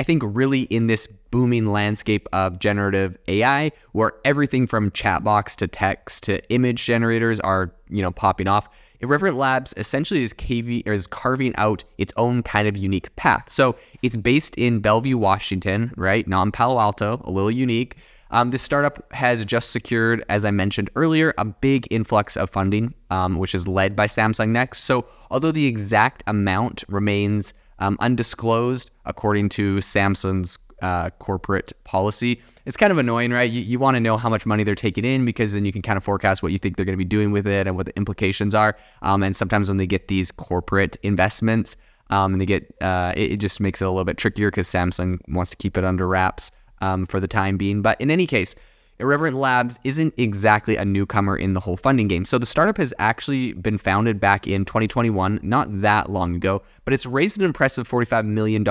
I think really in this booming landscape of generative AI, where everything from chatbots to text to image generators are, you know, popping off, Irreverent Labs essentially is, caving, is carving out its own kind of unique path. So it's based in Bellevue, Washington, right? Not in Palo Alto, a little unique. Um, this startup has just secured, as I mentioned earlier, a big influx of funding, um, which is led by Samsung Next. So, although the exact amount remains um, undisclosed according to Samsung's uh, corporate policy, it's kind of annoying, right? You, you want to know how much money they're taking in because then you can kind of forecast what you think they're going to be doing with it and what the implications are. Um, and sometimes when they get these corporate investments, um, and they get uh, it, it, just makes it a little bit trickier because Samsung wants to keep it under wraps um, for the time being. But in any case, Irreverent Labs isn't exactly a newcomer in the whole funding game. So the startup has actually been founded back in 2021, not that long ago, but it's raised an impressive $45 million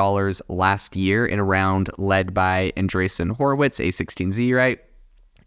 last year in a round led by Andreessen Horowitz, A16Z, right?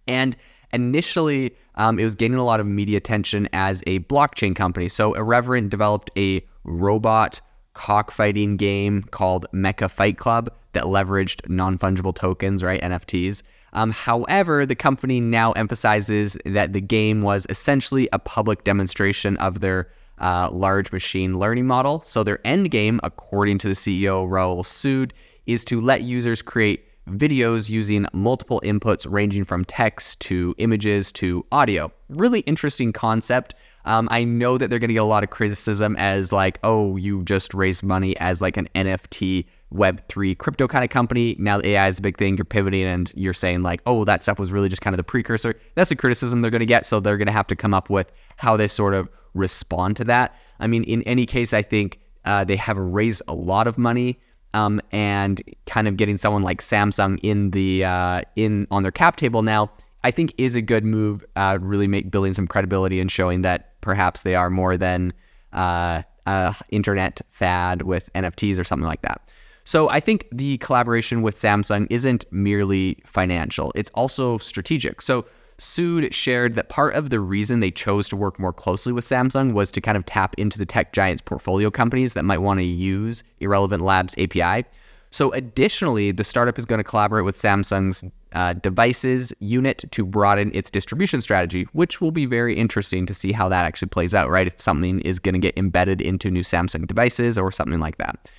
And initially, um, it was gaining a lot of media attention as a blockchain company. So Irreverent developed a robot cockfighting game called Mecha Fight Club that leveraged non fungible tokens, right? NFTs. Um, however, the company now emphasizes that the game was essentially a public demonstration of their uh, large machine learning model. So, their end game, according to the CEO Rahul Sood, is to let users create videos using multiple inputs ranging from text to images to audio. Really interesting concept. Um, I know that they're going to get a lot of criticism as like, oh, you just raised money as like an NFT Web3 crypto kind of company. Now AI is a big thing. You're pivoting and you're saying like, oh, that stuff was really just kind of the precursor. That's a criticism they're going to get. So they're going to have to come up with how they sort of respond to that. I mean, in any case, I think uh, they have raised a lot of money. Um, and kind of getting someone like Samsung in the uh, in on their cap table now, I think is a good move. Uh, really make building some credibility and showing that perhaps they are more than uh, internet fad with NFTs or something like that. So I think the collaboration with Samsung isn't merely financial; it's also strategic. So Sood shared that part of the reason they chose to work more closely with Samsung was to kind of tap into the tech giant's portfolio companies that might want to use Irreverent Labs API. So, additionally, the startup is going to collaborate with Samsung's uh, devices unit to broaden its distribution strategy, which will be very interesting to see how that actually plays out, right? If something is going to get embedded into new Samsung devices or something like that.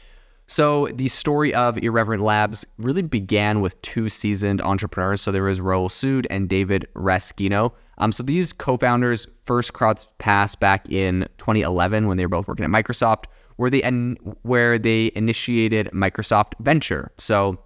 So, the story of Irreverent Labs really began with two seasoned entrepreneurs. So, there was Rahul Sood and David Raskino. Um, so, these co founders first crossed paths back in 2011 when they were both working at Microsoft where they where they initiated Microsoft Venture. So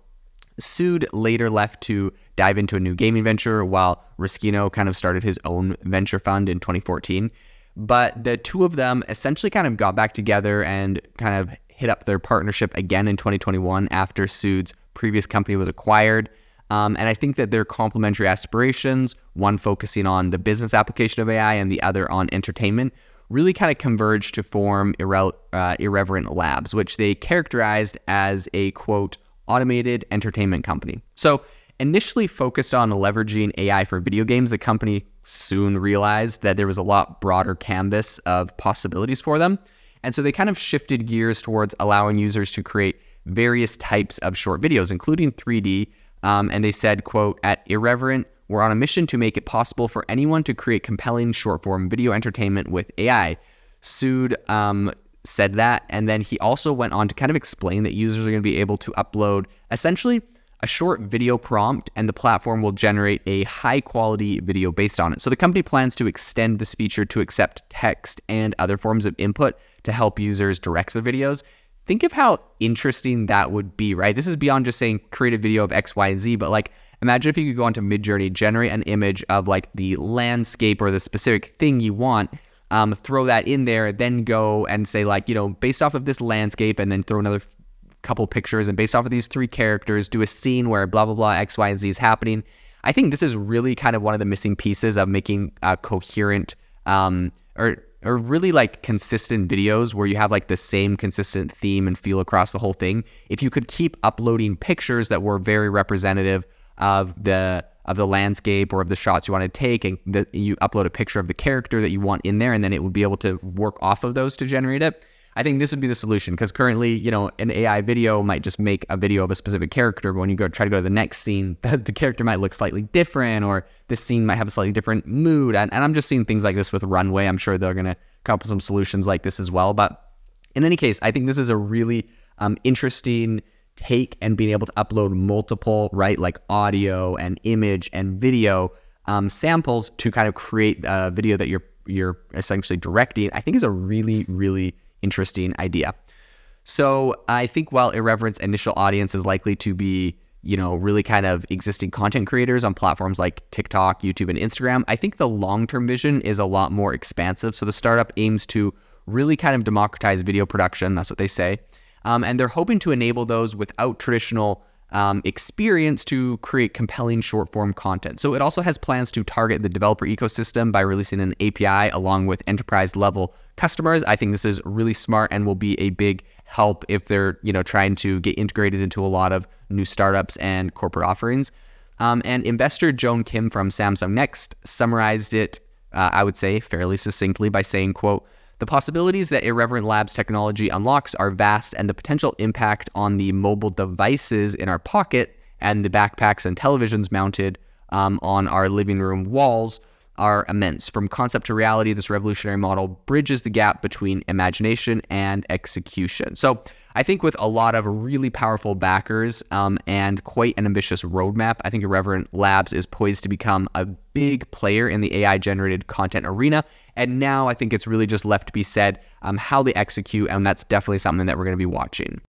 Sood later left to dive into a new gaming venture, while Raskino kind of started his own venture fund in 2014. But the two of them essentially kind of got back together and kind of hit up their partnership again in 2021 after Sood's previous company was acquired. Um, and I think that their complementary aspirations, one focusing on the business application of AI and the other on entertainment, really kind of converged to form irre- uh, Irreverent Labs, which they characterized as a quote, automated entertainment company. So, initially focused on leveraging AI for video games, the company soon realized that there was a lot broader canvas of possibilities for them. And so they kind of shifted gears towards allowing users to create various types of short videos, including 3D. Um, and they said, quote, at Irreverent, we're on a mission to make it possible for anyone to create compelling short form video entertainment with AI. Sood um, said that. And then he also went on to kind of explain that users are going to be able to upload essentially a short video prompt, and the platform will generate a high quality video based on it. So the company plans to extend this feature to accept text and other forms of input to help users direct their videos. Think of how interesting that would be, right? This is beyond just saying create a video of X, Y, and Z, but like Imagine if you could go onto Midjourney, generate an image of like the landscape or the specific thing you want, um, throw that in there, then go and say like, you know, based off of this landscape, and then throw another couple pictures, and based off of these three characters, do a scene where blah blah blah X, Y, and Z is happening. I think this is really kind of one of the missing pieces of making a coherent um, or or really like consistent videos where you have like the same consistent theme and feel across the whole thing. If you could keep uploading pictures that were very representative of the of the landscape or of the shots you want to take and the, you upload a picture of the character that you want in there and then it would be able to work off of those to generate it I think this would be the solution because currently, you know, an AI video might just make a video of a specific character, but when you go try to go to the next scene, the, the character might look slightly different or this scene might have a slightly different mood. And, and I'm just seeing things like this with Runway. I'm sure they're going to come up with some solutions like this as well. But in any case, I think this is a really um, interesting take and being able to upload multiple, right, like audio and image and video um, samples to kind of create a video that you're you're essentially directing. I think is a really really interesting idea. So I think while Irreverent's initial audience is likely to be, you know, really kind of existing content creators on platforms like TikTok, YouTube, and Instagram, I think the long-term vision is a lot more expansive. So the startup aims to really kind of democratize video production. That's what they say. Um, and they're hoping to enable those without traditional um, experience to create compelling short form content. So it also has plans to target the developer ecosystem by releasing an API along with enterprise level customers. I think this is really smart and will be a big help if they're you know trying to get integrated into a lot of new startups and corporate offerings. Um, and investor Joan Kim from Samsung Next summarized it, uh, I would say, fairly succinctly by saying, "quote." The possibilities that Irreverent Labs technology unlocks are vast, and the potential impact on the mobile devices in our pocket and the backpacks and televisions mounted um, on our living room walls are immense. From concept to reality, this revolutionary model bridges the gap between imagination and execution. So, I think with a lot of really powerful backers um, and quite an ambitious roadmap, I think Irreverent Labs is poised to become a big player in the AI generated content arena. And now I think it's really just left to be said um, how they execute, and that's definitely something that we're going to be watching.